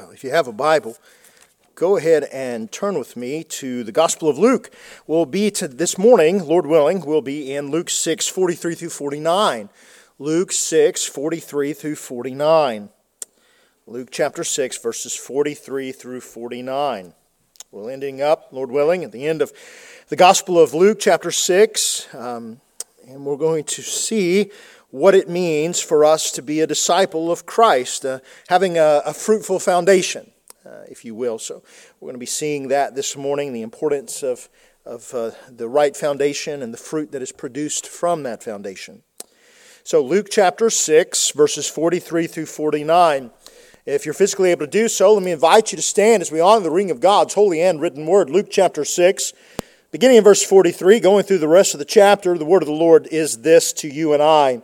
Well, if you have a Bible, go ahead and turn with me to the Gospel of Luke. We'll be to this morning, Lord willing, we'll be in Luke 6, 43 through 49. Luke 6, 43 through 49. Luke chapter 6, verses 43 through 49. We're ending up, Lord willing, at the end of the Gospel of Luke chapter 6, um, and we're going to see what it means for us to be a disciple of Christ, uh, having a, a, fruitful foundation, uh, if you will. So we're going to be seeing that this morning, the importance of, of uh, the right foundation and the fruit that is produced from that foundation. So, Luke chapter 6, verses 43 through 49. If you're physically able to do so, let me invite you to stand as we honor the ring of God's holy and written word. Luke chapter 6, beginning in verse 43, going through the rest of the chapter, the word of the Lord is this to you and I.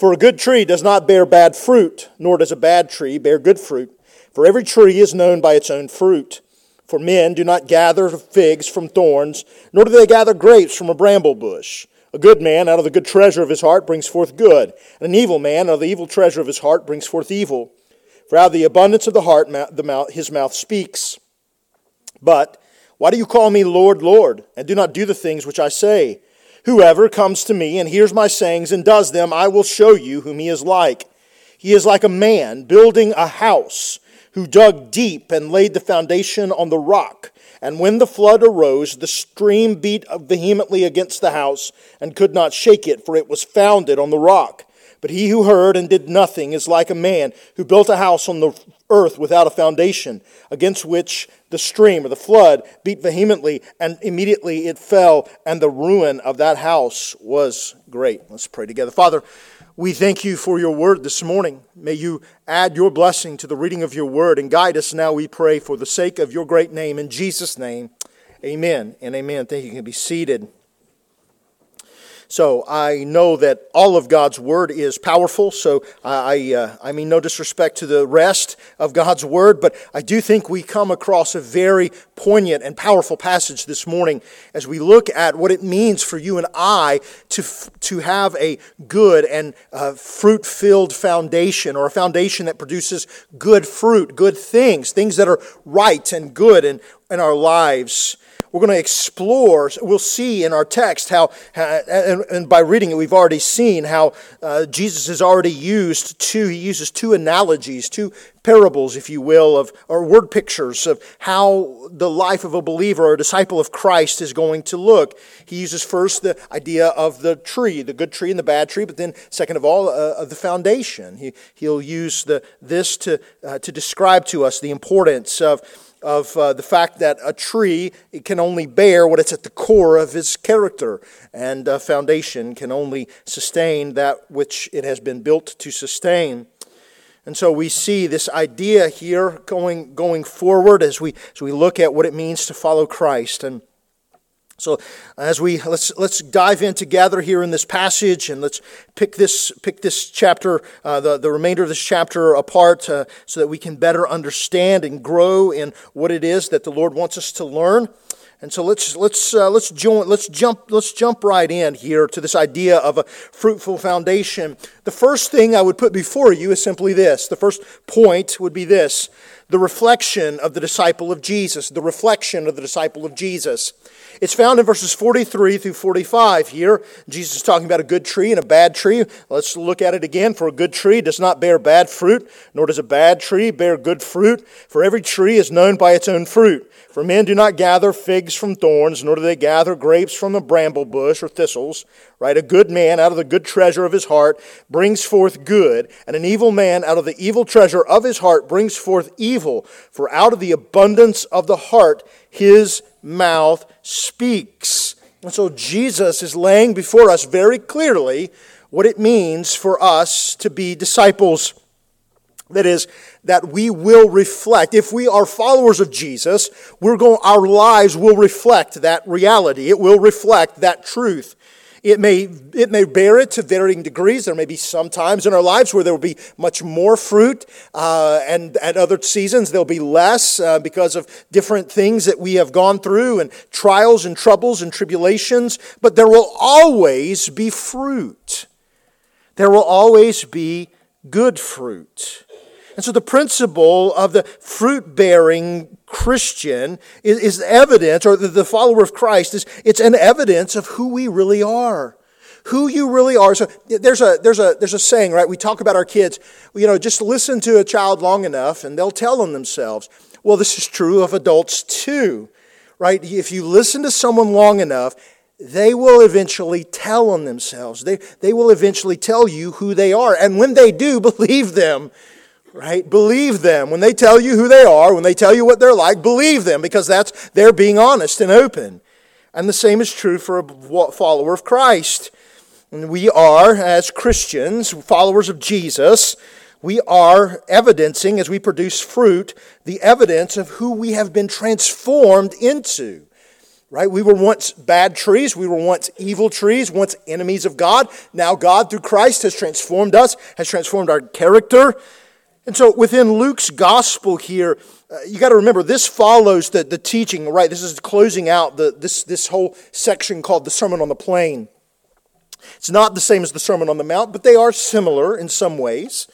For a good tree does not bear bad fruit, nor does a bad tree bear good fruit. For every tree is known by its own fruit. For men do not gather figs from thorns, nor do they gather grapes from a bramble bush. A good man out of the good treasure of his heart brings forth good, and an evil man out of the evil treasure of his heart brings forth evil. For out of the abundance of the heart the mouth, his mouth speaks. But why do you call me Lord, Lord, and do not do the things which I say? Whoever comes to me and hears my sayings and does them, I will show you whom he is like. He is like a man building a house who dug deep and laid the foundation on the rock. And when the flood arose, the stream beat vehemently against the house and could not shake it, for it was founded on the rock. But he who heard and did nothing is like a man who built a house on the earth without a foundation, against which the stream or the flood beat vehemently, and immediately it fell, and the ruin of that house was great. Let's pray together. Father, we thank you for your word this morning. May you add your blessing to the reading of your word and guide us now, we pray, for the sake of your great name. In Jesus' name, amen and amen. Thank you. You can be seated. So I know that all of God's Word is powerful. So I, uh, I mean, no disrespect to the rest of God's Word, but I do think we come across a very poignant and powerful passage this morning as we look at what it means for you and I to, to have a good and uh, fruit filled foundation or a foundation that produces good fruit, good things, things that are right and good in, in our lives we're going to explore, we'll see in our text how, and, by reading it, we've already seen how uh, Jesus has already used two, he uses two analogies, two parables, if you will, of, or word pictures of how the life of a believer or a disciple of Christ is going to look. He uses first the idea of the tree, the good tree and the bad tree, but then, second of all, uh, of the foundation. He, he'll use the, this to, uh, to describe to us the importance of of uh, the fact that a tree can only bear what it's at the core of its character, and a foundation can only sustain that which it has been built to sustain. And so we see this idea here going, going forward as we, as we look at what it means to follow Christ. And so as we let's let's dive in together here in this passage and let's pick this pick this chapter uh, the the remainder of this chapter apart uh, so that we can better understand and grow in what it is that the Lord wants us to learn. And so let's let's uh, let's join let's jump let's jump right in here to this idea of a fruitful foundation. The first thing I would put before you is simply this. The first point would be this: the reflection of the disciple of Jesus. The reflection of the disciple of Jesus. It's found in verses 43 through 45 here. Jesus is talking about a good tree and a bad tree. Let's look at it again. For a good tree does not bear bad fruit, nor does a bad tree bear good fruit. For every tree is known by its own fruit. For men do not gather figs from thorns, nor do they gather grapes from a bramble bush or thistles. Right? A good man out of the good treasure of his heart brings forth good, and an evil man out of the evil treasure of his heart brings forth evil. For out of the abundance of the heart his mouth speaks. And so Jesus is laying before us very clearly what it means for us to be disciples. That is, that we will reflect. If we are followers of Jesus, we're going, our lives will reflect that reality. It will reflect that truth. It may, it may bear it to varying degrees. There may be some times in our lives where there will be much more fruit, uh, and at other seasons there'll be less uh, because of different things that we have gone through and trials and troubles and tribulations. But there will always be fruit. There will always be good fruit. And so the principle of the fruit bearing Christian is, is evidence, or the, the follower of Christ is it's an evidence of who we really are who you really are. So there's a, there's a, there's a saying, right? We talk about our kids, you know, just listen to a child long enough and they'll tell on themselves. Well, this is true of adults too, right? If you listen to someone long enough, they will eventually tell on themselves. They, they will eventually tell you who they are. And when they do, believe them right? Believe them. When they tell you who they are, when they tell you what they're like, believe them because that's they're being honest and open. And the same is true for a follower of Christ. We are, as Christians, followers of Jesus, we are evidencing, as we produce fruit, the evidence of who we have been transformed into. Right? We were once bad trees. We were once evil trees, once enemies of God. Now God, through Christ, has transformed us, has transformed our character, and so within Luke's gospel here, uh, you got to remember this follows the, the teaching, right? This is closing out the, this, this whole section called the Sermon on the Plain. It's not the same as the Sermon on the Mount, but they are similar in some ways.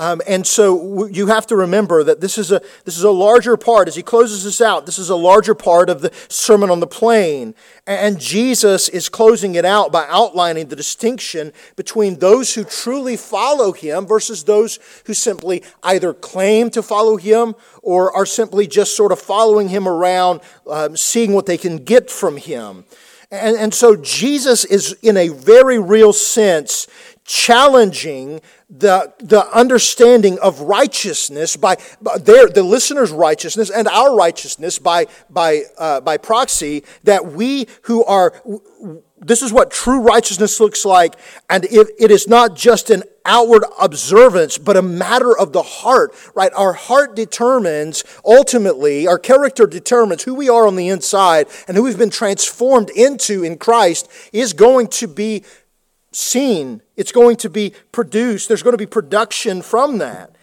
Um, and so you have to remember that this is, a, this is a larger part. As he closes this out, this is a larger part of the Sermon on the Plain. And Jesus is closing it out by outlining the distinction between those who truly follow him versus those who simply either claim to follow him or are simply just sort of following him around, um, seeing what they can get from him. And, and so Jesus is, in a very real sense, challenging the, the understanding of righteousness by, by their, the listener's righteousness and our righteousness by, by, uh, by proxy, that we who are, this is what true righteousness looks like, and it, it is not just an outward observance, but a matter of the heart, right? Our heart determines, ultimately, our character determines who we are on the inside and who we've been transformed into in Christ is going to be seen, it's going to be produced, there's going to be production from that.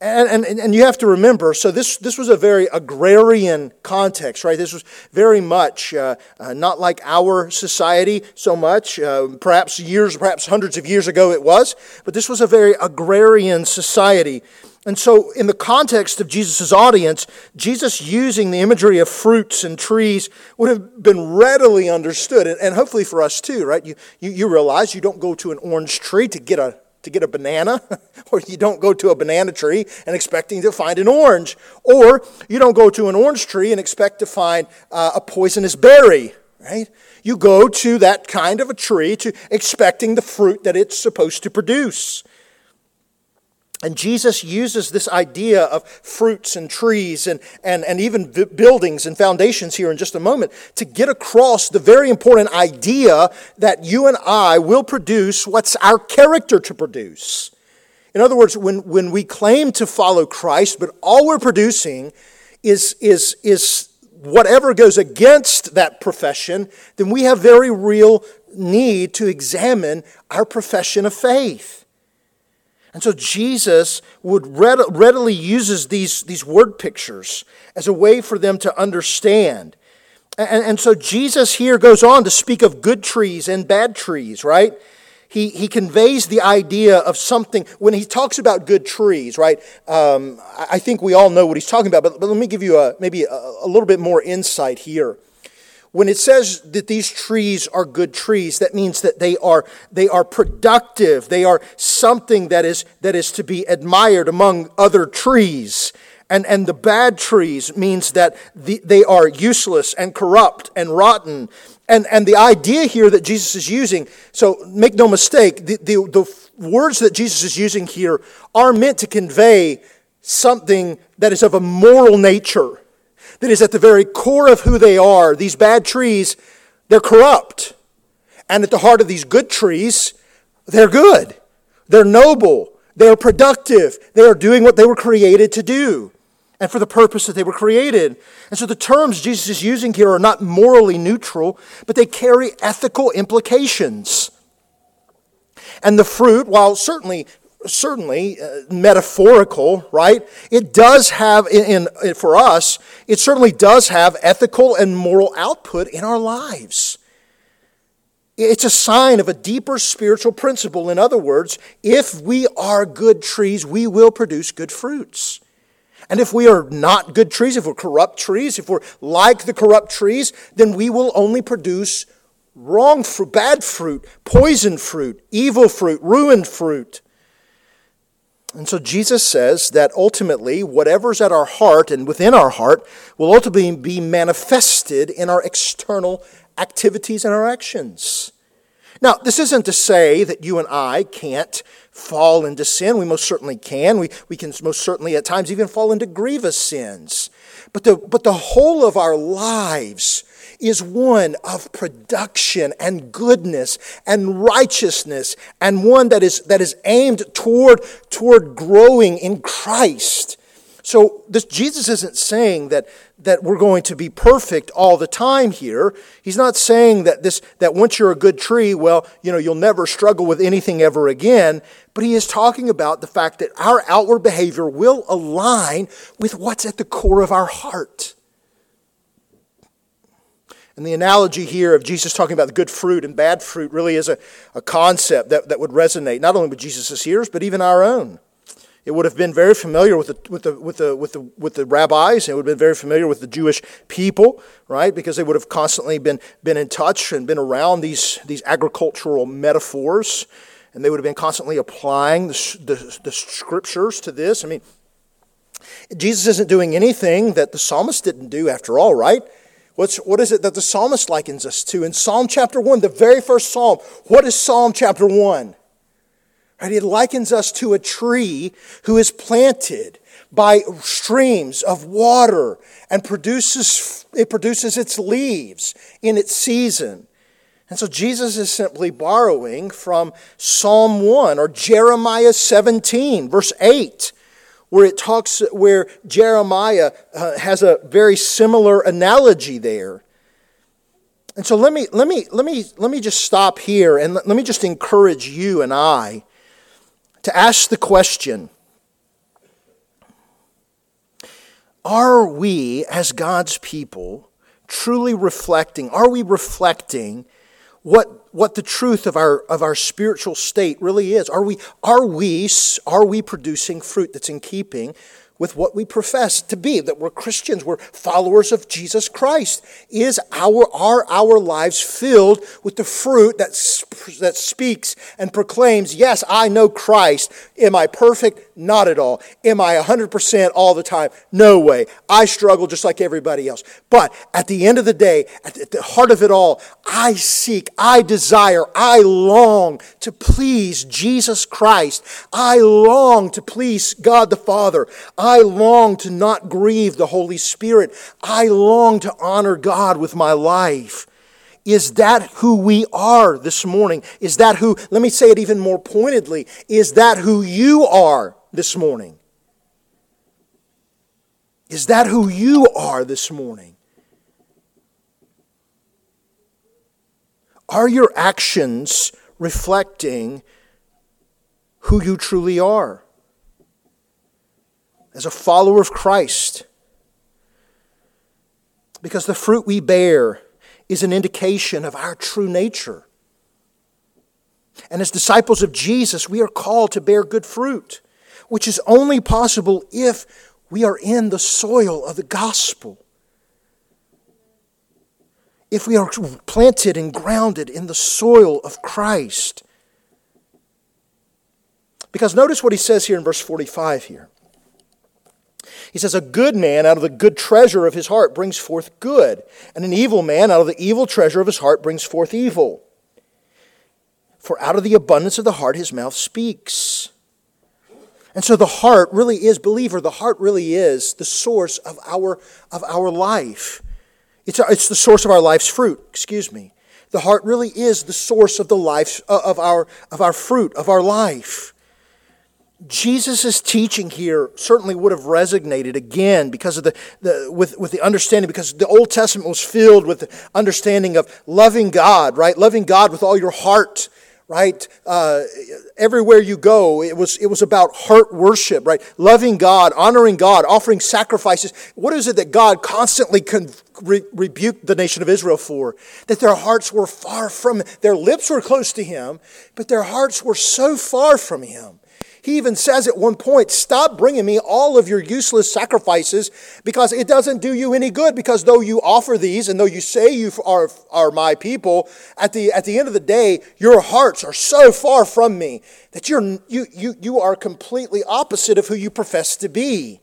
And, and, and you have to remember, so this, this was a very agrarian context, right? This was very much uh, uh, not like our society so much. Uh, perhaps years, perhaps hundreds of years ago it was, but this was a very agrarian society. And so, in the context of Jesus' audience, Jesus using the imagery of fruits and trees would have been readily understood, and hopefully for us too, right? You, you, you realize you don't go to an orange tree to get a to get a banana, or you don't go to a banana tree and expecting to find an orange, or you don't go to an orange tree and expect to find uh, a poisonous berry, right? You go to that kind of a tree to expecting the fruit that it's supposed to produce. And Jesus uses this idea of fruits and trees and, and, and even buildings and foundations here in just a moment to get across the very important idea that you and I will produce what's our character to produce. In other words, when, when we claim to follow Christ, but all we're producing is, is, is whatever goes against that profession, then we have very real need to examine our profession of faith. And so Jesus would readily uses these, these word pictures as a way for them to understand. And, and so Jesus here goes on to speak of good trees and bad trees, right? He, he conveys the idea of something when he talks about good trees, right? Um, I think we all know what he's talking about, but, but let me give you a, maybe a, a little bit more insight here when it says that these trees are good trees, that means that they are, they are productive. They are something that is, that is to be admired among other trees. And, and the bad trees means that the, they are useless and corrupt and rotten. And, and the idea here that Jesus is using, so make no mistake, the, the, the words that Jesus is using here are meant to convey something that is of a moral nature that is at the very core of who they are. These bad trees, they're corrupt. And at the heart of these good trees, they're good. They're noble. They're productive. They are doing what they were created to do and for the purpose that they were created. And so the terms Jesus is using here are not morally neutral, but they carry ethical implications. And the fruit, while certainly certainly uh, metaphorical, right? It does have, in, in, for us, it certainly does have ethical and moral output in our lives. It's a sign of a deeper spiritual principle. In other words, if we are good trees, we will produce good fruits. And if we are not good trees, if we're corrupt trees, if we're like the corrupt trees, then we will only produce wrong fruit, bad fruit, poison fruit, evil fruit, ruined fruit. And so Jesus says that ultimately, whatever's at our heart and within our heart will ultimately be manifested in our external activities and our actions. Now, this isn't to say that you and I can't fall into sin. We most certainly can. We, we can most certainly at times even fall into grievous sins. But the, but the whole of our lives is one of production and goodness and righteousness and one that is, that is aimed toward, toward growing in Christ. So this, Jesus isn't saying that, that we're going to be perfect all the time here. He's not saying that this that once you're a good tree, well, you know, you'll never struggle with anything ever again. But he is talking about the fact that our outward behavior will align with what's at the core of our heart. And the analogy here of Jesus talking about the good fruit and bad fruit really is a, a concept that, that would resonate not only with Jesus' hearers, but even our own. It would have been very familiar with the, with the, with the, with the, with the rabbis. It would have been very familiar with the Jewish people, right? Because they would have constantly been, been in touch and been around these, these agricultural metaphors. And they would have been constantly applying the, the, the scriptures to this. I mean, Jesus isn't doing anything that the psalmist didn't do after all, right? What's, what is it that the psalmist likens us to? In Psalm chapter 1, the very first psalm, what is Psalm chapter 1? Right, it likens us to a tree who is planted by streams of water and produces, it produces its leaves in its season. And so Jesus is simply borrowing from Psalm 1 or Jeremiah 17, verse 8 where it talks, where Jeremiah uh, has a very similar analogy there. And so let me, let me, let me, let me just stop here and let, let me just encourage you and I to ask the question Are we, as God's people, truly reflecting? Are we reflecting what, what the truth of our, of our spiritual state really is. Are we, are, we, are we producing fruit that's in keeping with what we profess to be, that we're Christians, we're followers of Jesus Christ. Is our, are our lives filled with the fruit that, that speaks and proclaims, yes, I know Christ. Am I perfect? Not at all. Am I 100% all the time? No way. I struggle just like everybody else. But at the end of the day, at the heart of it all, I seek, I desire, I long to please Jesus Christ. I long to please God the Father. I long to not grieve the Holy Spirit. I long to honor God with my life. Is that who we are this morning? Is that who, let me say it even more pointedly, is that who you are this morning? Is that who you are this morning? Are your actions reflecting who you truly are? as a follower of Christ. Because the fruit we bear is an indication of our true nature. And as disciples of Jesus, we are called to bear good fruit, which is only possible if we are in the soil of the gospel. If we are planted and grounded in the soil of Christ. Because notice what he says here in verse 45 here. He says, A good man out of the good treasure of his heart brings forth good, and an evil man out of the evil treasure of his heart brings forth evil. For out of the abundance of the heart his mouth speaks. And so the heart really is, believer, the heart really is the source of our, of our life. It's, it's the source of our life's fruit, excuse me. The heart really is the source of the life uh, of our, of our fruit, of our life. Jesus' teaching here certainly would have resonated again because of the, the with, with the understanding, because the Old Testament was filled with the understanding of loving God, right? Loving God with all your heart, right? Uh, everywhere you go, it was, it was about heart worship, right? Loving God, honoring God, offering sacrifices. What is it that God constantly con- re- rebuked the nation of Israel for? That their hearts were far from, their lips were close to Him, but their hearts were so far from Him. He even says at one point, Stop bringing me all of your useless sacrifices because it doesn't do you any good. Because though you offer these and though you say you are, are my people, at the, at the end of the day, your hearts are so far from me that you're, you, you, you are completely opposite of who you profess to be.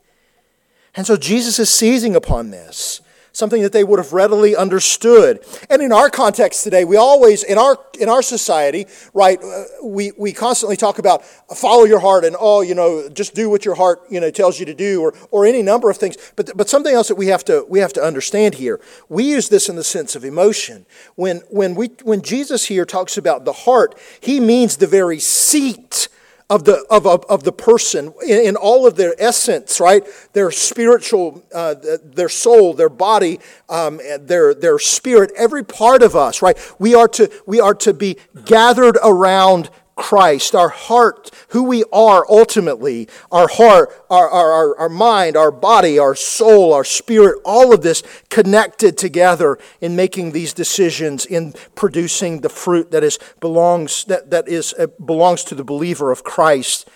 And so Jesus is seizing upon this something that they would have readily understood. And in our context today, we always, in our, in our society, right, uh, we, we constantly talk about follow your heart and, oh, you know, just do what your heart, you know, tells you to do or, or any number of things. But, but something else that we have, to, we have to understand here, we use this in the sense of emotion. When, when, we, when Jesus here talks about the heart, he means the very seat of the, of, of, of the person in, in, all of their essence, right? Their spiritual, uh, their soul, their body, um, their, their spirit, every part of us, right? We are to, we are to be gathered around Christ, our heart, who we are ultimately, our heart, our, our, our, mind, our body, our soul, our spirit, all of this connected together in making these decisions, in producing the fruit that is belongs, that, that is, uh, belongs to the believer of Christ.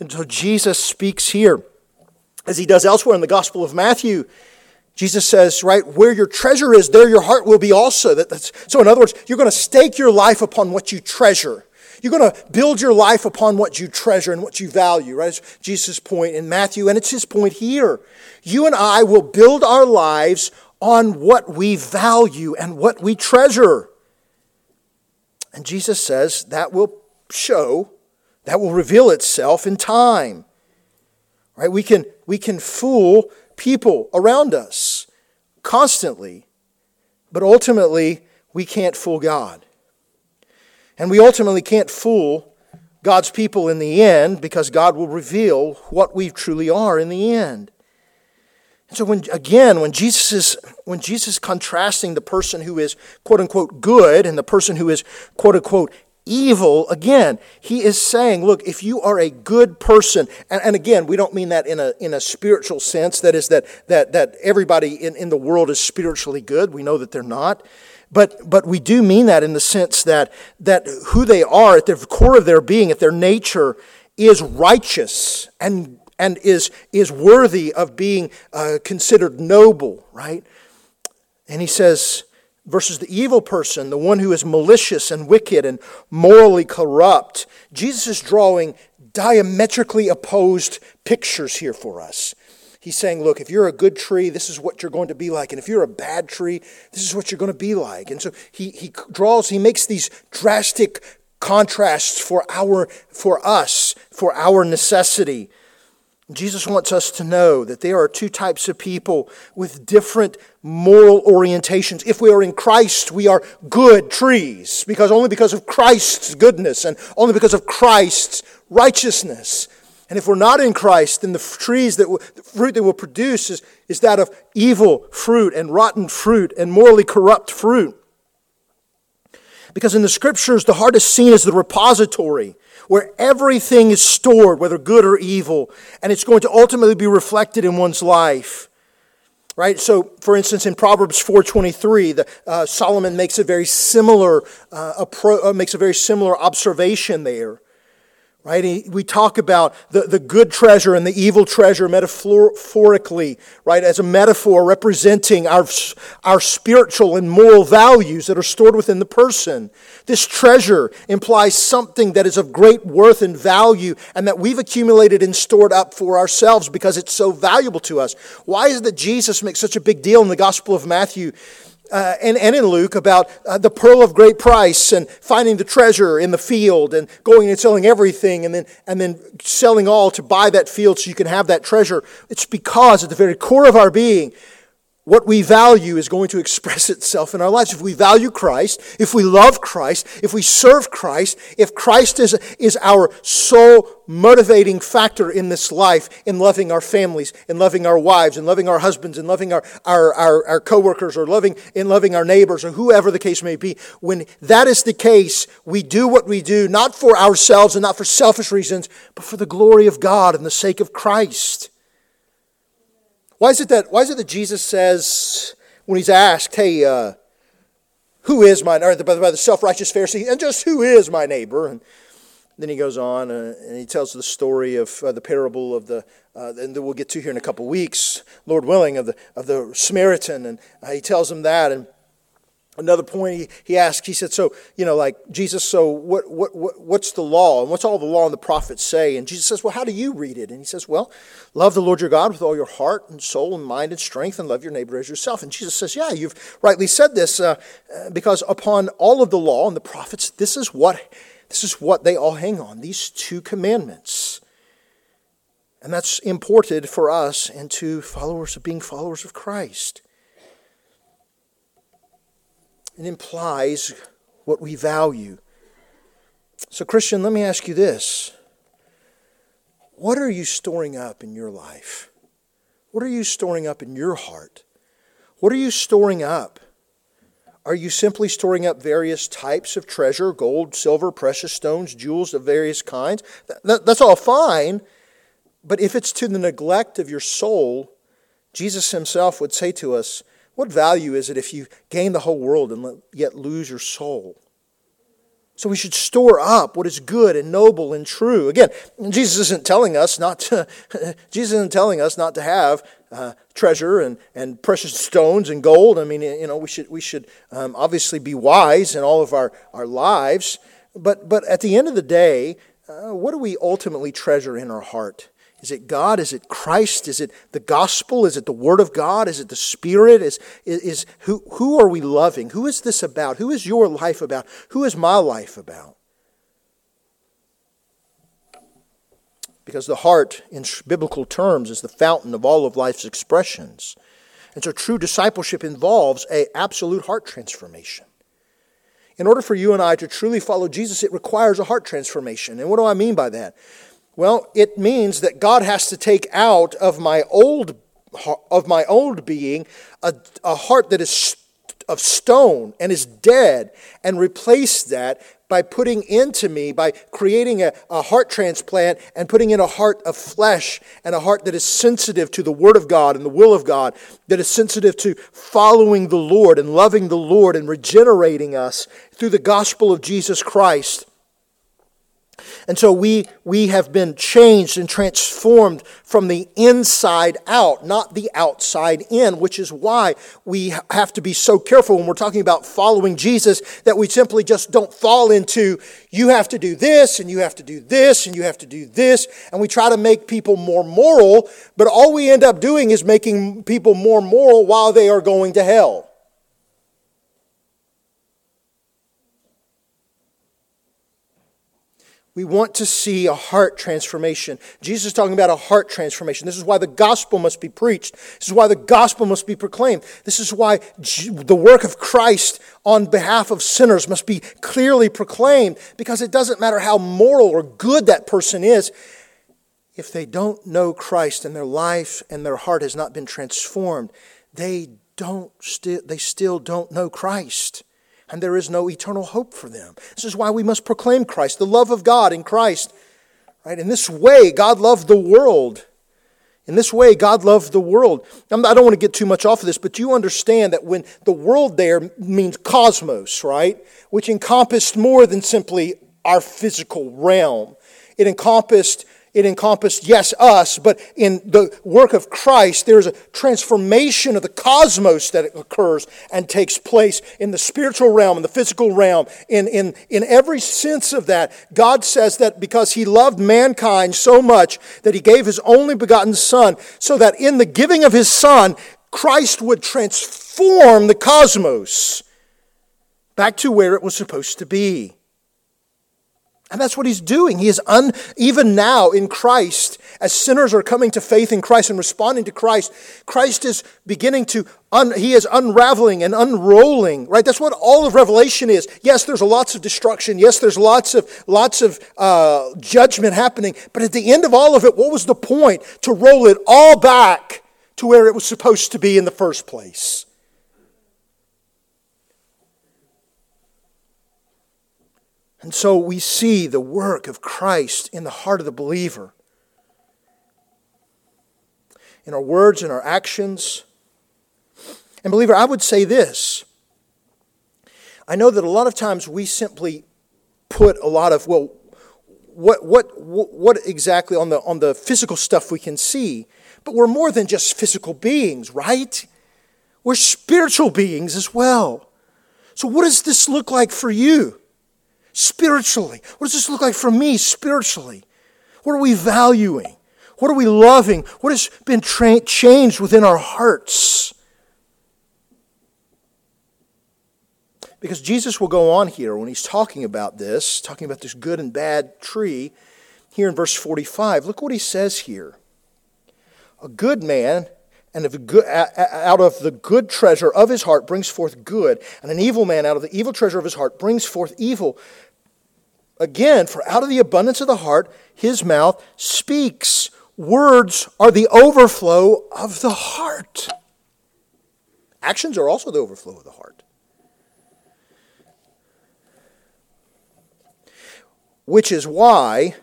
And so Jesus speaks here, as he does elsewhere in the Gospel of Matthew. Jesus says, right, where your treasure is, there your heart will be also. That, so, in other words, you're going to stake your life upon what you treasure. You're going to build your life upon what you treasure and what you value, right? It's Jesus' point in Matthew, and it's his point here. You and I will build our lives on what we value and what we treasure. And Jesus says that will show, that will reveal itself in time. Right? We can, we can fool people around us constantly, but ultimately, we can't fool God. And we ultimately can't fool God's people in the end because God will reveal what we truly are in the end. And so when again, when Jesus is when Jesus is contrasting the person who is quote unquote good and the person who is quote unquote evil, again, he is saying, look, if you are a good person, and, and, again, we don't mean that in a, in a spiritual sense, that is that, that, that everybody in, in the world is spiritually good. We know that they're not. But, but we do mean that in the sense that, that who they are at the core of their being, at their nature, is righteous and, and is, is worthy of being uh, considered noble, right? And he says, versus the evil person, the one who is malicious and wicked and morally corrupt. Jesus is drawing diametrically opposed pictures here for us. He's saying, look, if you're a good tree, this is what you're going to be like. And if you're a bad tree, this is what you're going to be like. And so he, he draws, he makes these drastic contrasts for our, for us, for our necessity. Jesus wants us to know that there are two types of people with different moral orientations. If we are in Christ, we are good trees, because only because of Christ's goodness and only because of Christ's righteousness. And if we're not in Christ, then the trees that the fruit that will produce is, is that of evil fruit and rotten fruit and morally corrupt fruit. Because in the scriptures, the heart is seen as the repository where everything is stored, whether good or evil, and it's going to ultimately be reflected in one's life. Right? So, for instance, in Proverbs 4.23, the, uh, Solomon makes a very similar uh, appro- uh, makes a very similar observation there. Right? We talk about the, the good treasure and the evil treasure metaphorically, right? As a metaphor representing our, our spiritual and moral values that are stored within the person. This treasure implies something that is of great worth and value and that we've accumulated and stored up for ourselves because it's so valuable to us. Why is it that Jesus makes such a big deal in the Gospel of Matthew uh, and, and in Luke about uh, the pearl of great price and finding the treasure in the field and going and selling everything and then, and then selling all to buy that field so you can have that treasure. It's because at the very core of our being, what we value is going to express itself in our lives. If we value Christ, if we love Christ, if we serve Christ, if Christ is, is our sole motivating factor in this life, in loving our families, in loving our wives, in loving our husbands, in loving our, our, our, our co-workers, or loving, in loving our neighbors, or whoever the case may be, when that is the case, we do what we do, not for ourselves and not for selfish reasons, but for the glory of God and the sake of Christ. Why is it that, why is it that Jesus says, when he's asked, hey, uh, who is my, or by the self righteous Pharisee, and just who is my neighbor? And then he goes on uh, and he tells the story of uh, the parable of the, uh, and that we'll get to here in a couple weeks, Lord willing, of the, of the Samaritan. And uh, he tells him that. And Another point he, he asked, he said, So, you know, like, Jesus, so what, what, what, what's the law? And what's all the law and the prophets say? And Jesus says, Well, how do you read it? And he says, Well, love the Lord your God with all your heart and soul and mind and strength, and love your neighbor as yourself. And Jesus says, Yeah, you've rightly said this, uh, uh because upon all of the law and the prophets, this is what this is what they all hang on, these two commandments. And that's imported for us into followers of being followers of Christ. It implies what we value. So, Christian, let me ask you this What are you storing up in your life? What are you storing up in your heart? What are you storing up? Are you simply storing up various types of treasure gold, silver, precious stones, jewels of various kinds? That's all fine. But if it's to the neglect of your soul, Jesus himself would say to us, what value is it if you gain the whole world and yet lose your soul? So we should store up what is good and noble and true. Again, Jesus isn't telling us not to. Jesus isn't telling us not to have uh, treasure and, and precious stones and gold. I mean, you know, we should we should um, obviously be wise in all of our our lives. But but at the end of the day, uh, what do we ultimately treasure in our heart? Is it God? Is it Christ? Is it the gospel? Is it the Word of God? Is it the Spirit? Is, is, is who, who are we loving? Who is this about? Who is your life about? Who is my life about? Because the heart, in biblical terms, is the fountain of all of life's expressions. And so true discipleship involves a absolute heart transformation. In order for you and I to truly follow Jesus, it requires a heart transformation. And what do I mean by that? Well, it means that God has to take out of my old of my old being a, a heart that is of stone and is dead and replace that by putting into me, by creating a, a, heart transplant and putting in a heart of flesh and a heart that is sensitive to the Word of God and the will of God, that is sensitive to following the Lord and loving the Lord and regenerating us through the gospel of Jesus Christ. And so we, we have been changed and transformed from the inside out, not the outside in, which is why we have to be so careful when we're talking about following Jesus that we simply just don't fall into, you have to do this, and you have to do this, and you have to do this, and we try to make people more moral, but all we end up doing is making people more moral while they are going to hell. We want to see a heart transformation. Jesus is talking about a heart transformation. This is why the gospel must be preached. This is why the gospel must be proclaimed. This is why the work of Christ on behalf of sinners must be clearly proclaimed because it doesn't matter how moral or good that person is. If they don't know Christ and their life and their heart has not been transformed, they don't sti- they still don't know Christ and there is no eternal hope for them. This is why we must proclaim Christ, the love of God in Christ. Right? In this way, God loved the world. In this way, God loved the world. I don't want to get too much off of this, but you understand that when the world there means cosmos, right? Which encompassed more than simply our physical realm. It encompassed it encompassed, yes, us, but in the work of Christ, there's a transformation of the cosmos that occurs and takes place in the spiritual realm, in the physical realm. In, in, in every sense of that, God says that because He loved mankind so much that He gave His only begotten Son, so that in the giving of His Son, Christ would transform the cosmos back to where it was supposed to be. And that's what he's doing. He is un, even now in Christ, as sinners are coming to faith in Christ and responding to Christ, Christ is beginning to, un, he is unraveling and unrolling, right? That's what all of Revelation is. Yes, there's lots of destruction. Yes, there's lots of, lots of uh, judgment happening. But at the end of all of it, what was the point? To roll it all back to where it was supposed to be in the first place. And so we see the work of Christ in the heart of the believer. In our words and our actions. And, believer, I would say this. I know that a lot of times we simply put a lot of, well, what, what, what exactly on the, on the physical stuff we can see, but we're more than just physical beings, right? We're spiritual beings as well. So, what does this look like for you? Spiritually? What does this look like for me spiritually? What are we valuing? What are we loving? What has been tra- changed within our hearts? Because Jesus will go on here when he's talking about this, talking about this good and bad tree, here in verse 45. Look what he says here. A good man and good, out of the good treasure of his heart brings forth good, and an evil man out of the evil treasure of his heart brings forth evil. Again, for out of the abundance of the heart, his mouth speaks. Words are the overflow of the heart. Actions are also the overflow of the heart. Which is why,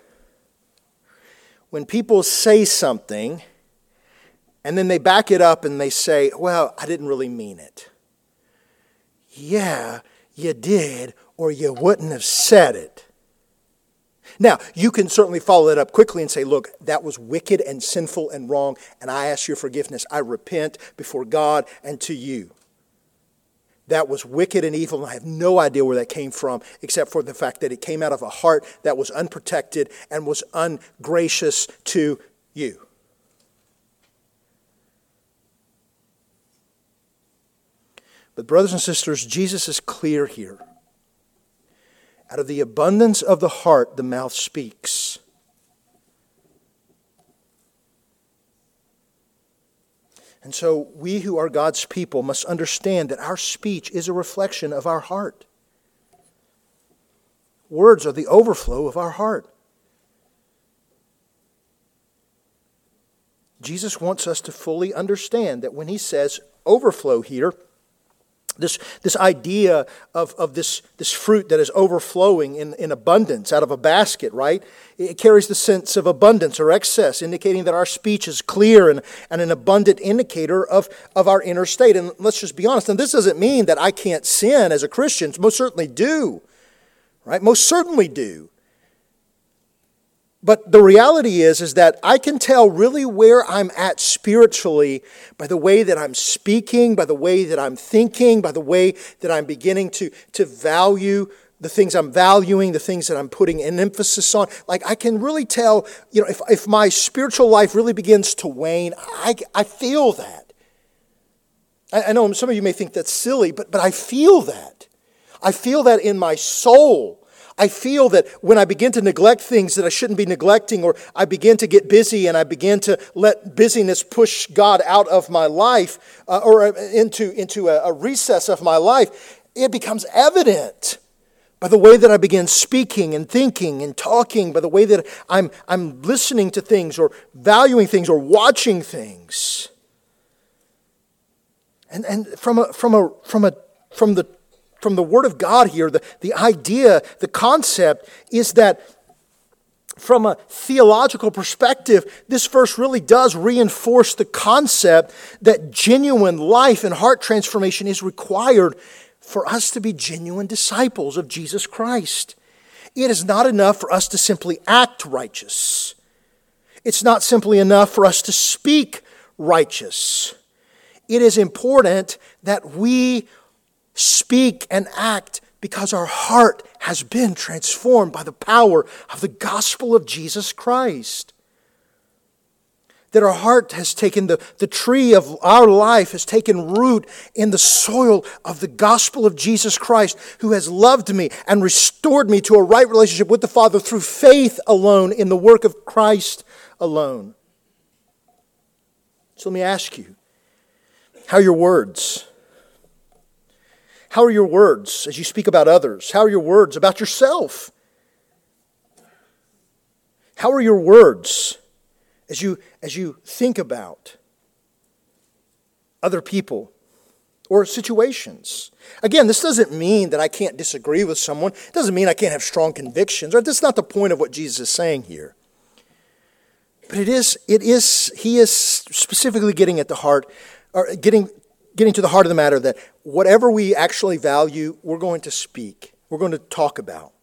when people say something and then they back it up and they say, Well, I didn't really mean it. Yeah, you did, or you wouldn't have said it. Now, you can certainly follow that up quickly and say, look, that was wicked and sinful and wrong, and I ask your forgiveness. I repent before God and to you. That was wicked and evil, and I have no idea where that came from, except for the fact that it came out of a heart that was unprotected and was ungracious to you. But, brothers and sisters, Jesus is clear here. Out of the abundance of the heart, the mouth speaks. And so, we who are God's people must understand that our speech is a reflection of our heart. Words are the overflow of our heart. Jesus wants us to fully understand that when he says overflow here, this, this idea of, of this, this fruit that is overflowing in, in abundance out of a basket, right? It carries the sense of abundance or excess, indicating that our speech is clear and, and an abundant indicator of, of our inner state. And let's just be honest, and this doesn't mean that I can't sin as a Christian. Most certainly do, right? Most certainly do. But the reality is, is that I can tell really where I'm at spiritually by the way that I'm speaking, by the way that I'm thinking, by the way that I'm beginning to, to value the things I'm valuing, the things that I'm putting an emphasis on. Like I can really tell, you know, if, if my spiritual life really begins to wane, I, I feel that. I, I know some of you may think that's silly, but, but I feel that. I feel that in my soul. I feel that when I begin to neglect things that I shouldn't be neglecting, or I begin to get busy and I begin to let busyness push God out of my life uh, or into, into a, a recess of my life, it becomes evident by the way that I begin speaking and thinking and talking, by the way that I'm, I'm listening to things or valuing things or watching things. And, and from, a, from, a, from, a, from the from the Word of God here, the, the idea, the concept is that from a theological perspective, this verse really does reinforce the concept that genuine life and heart transformation is required for us to be genuine disciples of Jesus Christ. It is not enough for us to simply act righteous. It's not simply enough for us to speak righteous. It is important that we speak and act because our heart has been transformed by the power of the gospel of Jesus Christ. that our heart has taken the, the tree of our life has taken root in the soil of the gospel of Jesus Christ, who has loved me and restored me to a right relationship with the Father through faith alone in the work of Christ alone. So let me ask you how your words? How are your words as you speak about others? How are your words about yourself? How are your words as you, as you think about other people or situations? Again, this doesn't mean that I can't disagree with someone. It doesn't mean I can't have strong convictions. Right? That's not the point of what Jesus is saying here. But it is, it is, he is specifically getting at the heart, or getting, getting to the heart of the matter that whatever we actually value, we're going to speak, we're going to talk about.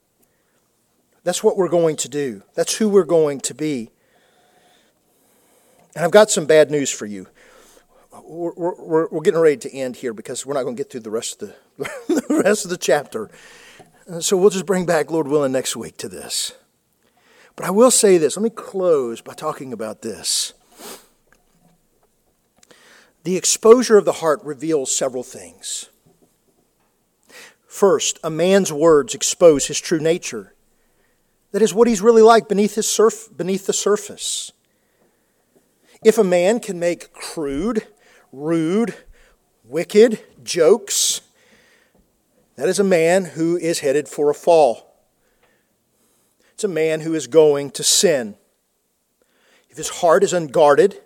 That's what we're going to do. That's who we're going to be. And I've got some bad news for you. We're, we're, we're getting ready to end here because we're not going to get through the rest of the, the rest of the chapter. Uh, so we'll just bring back, Lord willing, next week to this. But I will say this. Let me close by talking about this. The exposure of the heart reveals several things. First, a man's words expose his true nature. That is what he's really like beneath, his surf, beneath the surface. If a man can make crude, rude, wicked jokes, that is a man who is headed for a fall. It's a man who is going to sin. If his heart is unguarded,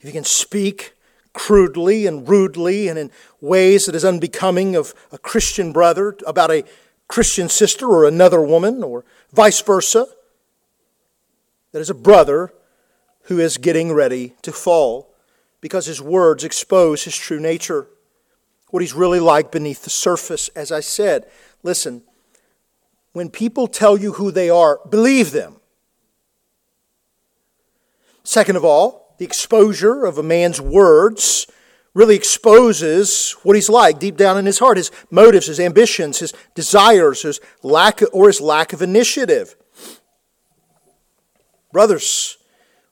if he can speak crudely and rudely and in ways that is unbecoming of a Christian brother about a Christian sister or another woman or vice versa. That is a brother who is getting ready to fall because his words expose his true nature, what he's really like beneath the surface. As I said, listen, when people tell you who they are, believe them. Second of all, the exposure of a man's words really exposes what he's like deep down in his heart his motives, his ambitions, his desires, his lack or his lack of initiative. Brothers,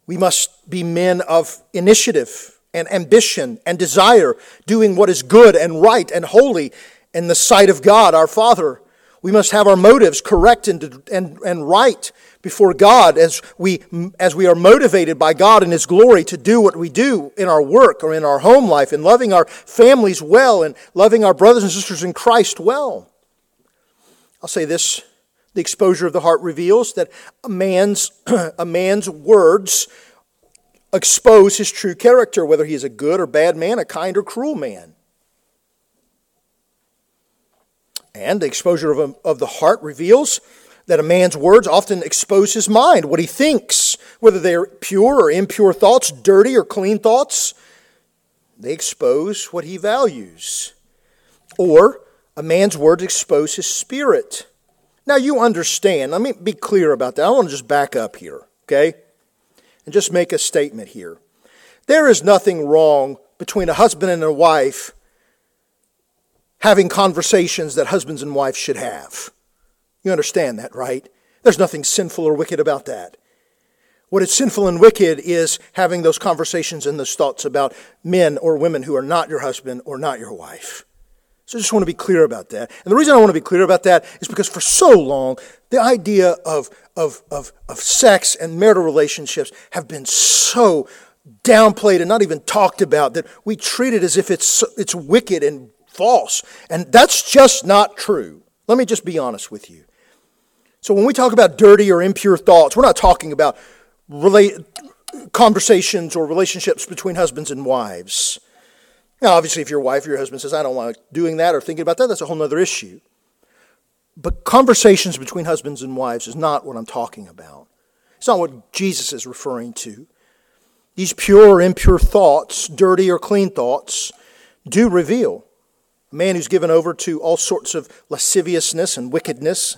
we must be men of initiative and ambition and desire, doing what is good and right and holy in the sight of God our Father. We must have our motives correct and, and, and right before God as we, as we are motivated by God and His glory to do what we do in our work or in our home life, in loving our families well and loving our brothers and sisters in Christ well. I'll say this the exposure of the heart reveals that a man's, a man's words expose his true character, whether he is a good or bad man, a kind or cruel man. And the exposure of, a, of the heart reveals that a man's words often expose his mind, what he thinks, whether they're pure or impure thoughts, dirty or clean thoughts. They expose what he values. Or a man's words expose his spirit. Now you understand. Let me be clear about that. I want to just back up here, okay? And just make a statement here. There is nothing wrong between a husband and a wife having conversations that husbands and wives should have. You understand that, right? There's nothing sinful or wicked about that. What is sinful and wicked is having those conversations and those thoughts about men or women who are not your husband or not your wife. So I just want to be clear about that. And the reason I want to be clear about that is because for so long, the idea of, of, of, of sex and marital relationships have been so downplayed and not even talked about that we treat it as if it's, it's wicked and false. And that's just not true. Let me just be honest with you. So when we talk about dirty or impure thoughts, we're not talking about conversations or relationships between husbands and wives. Now, obviously, if your wife or your husband says, I don't like doing that or thinking about that, that's a whole other issue. But conversations between husbands and wives is not what I'm talking about. It's not what Jesus is referring to. These pure or impure thoughts, dirty or clean thoughts, do reveal a man who's given over to all sorts of lasciviousness and wickedness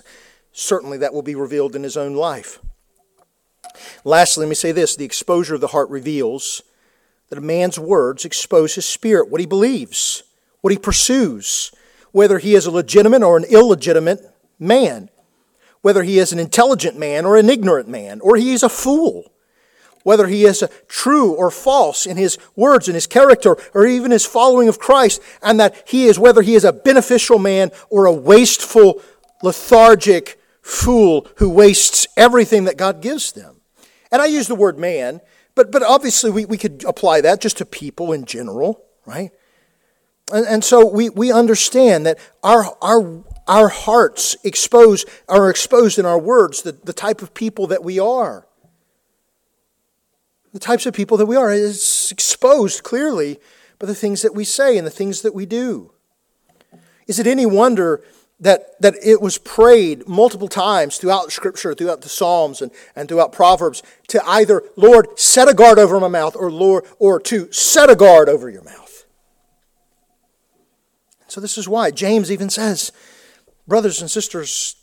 certainly that will be revealed in his own life. Lastly, let me say this the exposure of the heart reveals that a man's words expose his spirit, what he believes, what he pursues, whether he is a legitimate or an illegitimate man, whether he is an intelligent man or an ignorant man, or he is a fool. Whether he is true or false in his words and his character or even his following of Christ, and that he is, whether he is a beneficial man or a wasteful, lethargic fool who wastes everything that God gives them. And I use the word man, but, but obviously we, we could apply that just to people in general, right? And, and so we, we understand that our, our, our hearts expose, are exposed in our words, the, the type of people that we are the types of people that we are. is exposed clearly by the things that we say and the things that we do. Is it any wonder that, that it was prayed multiple times throughout Scripture, throughout the Psalms and, and throughout Proverbs, to either, Lord, set a guard over my mouth, or Lord, or to set a guard over your mouth? So this is why James even says, brothers and sisters,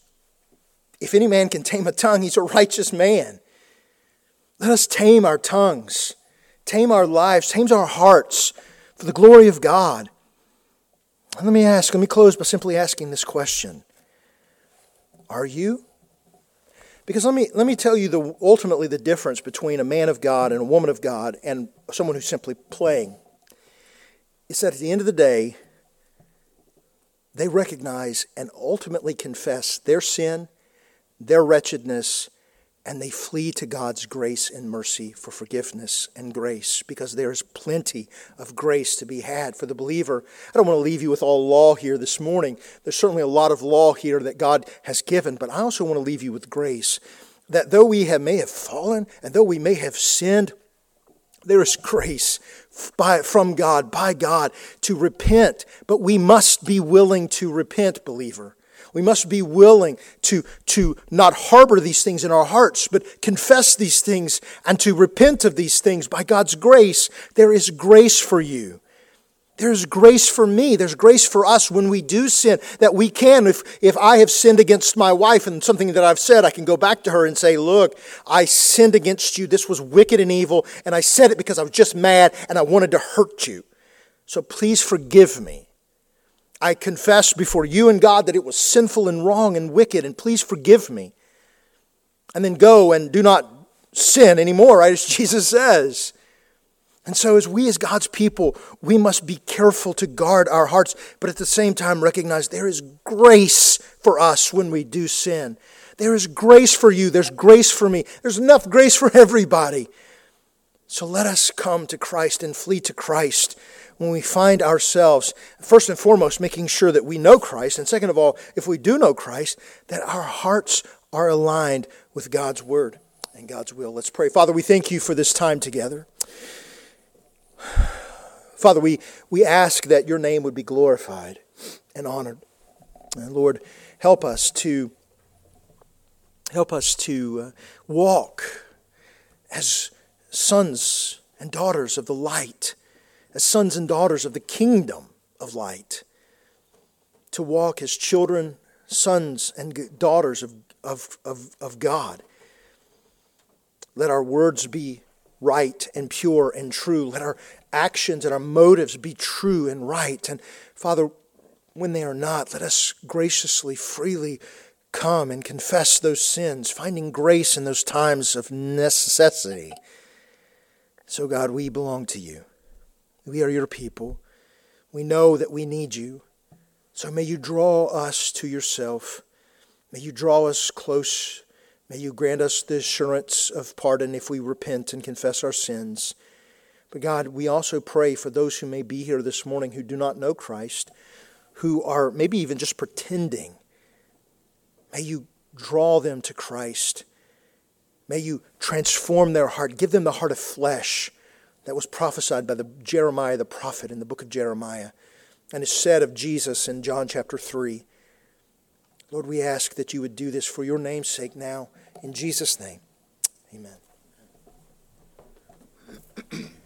if any man can tame a tongue, he's a righteous man. Let us tame our tongues, tame our lives, tame our hearts for the glory of God. And let me ask, let me close by simply asking this question Are you? Because let me, let me tell you the, ultimately the difference between a man of God and a woman of God and someone who's simply playing. Is that at the end of the day, they recognize and ultimately confess their sin, their wretchedness, and they flee to God's grace and mercy for forgiveness and grace because there's plenty of grace to be had for the believer. I don't want to leave you with all law here this morning. There's certainly a lot of law here that God has given, but I also want to leave you with grace that though we have, may have fallen and though we may have sinned, there is grace by, from God, by God, to repent. But we must be willing to repent, believer. We must be willing to, to not harbor these things in our hearts, but confess these things and to repent of these things. By God's grace, there is grace for you. There's grace for me. There's grace for us when we do sin that we can. If, if I have sinned against my wife and something that I've said, I can go back to her and say, Look, I sinned against you. This was wicked and evil. And I said it because I was just mad and I wanted to hurt you. So please forgive me. I confess before you and God that it was sinful and wrong and wicked, and please forgive me. And then go and do not sin anymore, right? As Jesus says. And so, as we, as God's people, we must be careful to guard our hearts, but at the same time recognize there is grace for us when we do sin. There is grace for you, there's grace for me, there's enough grace for everybody. So let us come to Christ and flee to Christ when we find ourselves, first and foremost, making sure that we know Christ, and second of all, if we do know Christ, that our hearts are aligned with God's Word and God's will. Let's pray. Father, we thank you for this time together. Father, we, we ask that your name would be glorified and honored. And Lord, help us to help us to uh, walk as sons and daughters of the light as sons and daughters of the kingdom of light, to walk as children, sons, and daughters of, of, of, of God. Let our words be right and pure and true. Let our actions and our motives be true and right. And Father, when they are not, let us graciously, freely come and confess those sins, finding grace in those times of necessity. So, God, we belong to you. We are your people. We know that we need you. So may you draw us to yourself. May you draw us close. May you grant us the assurance of pardon if we repent and confess our sins. But God, we also pray for those who may be here this morning who do not know Christ, who are maybe even just pretending. May you draw them to Christ. May you transform their heart, give them the heart of flesh that was prophesied by the Jeremiah the prophet in the book of Jeremiah and is said of Jesus in John chapter 3. Lord, we ask that you would do this for your name's sake now in Jesus name. Amen.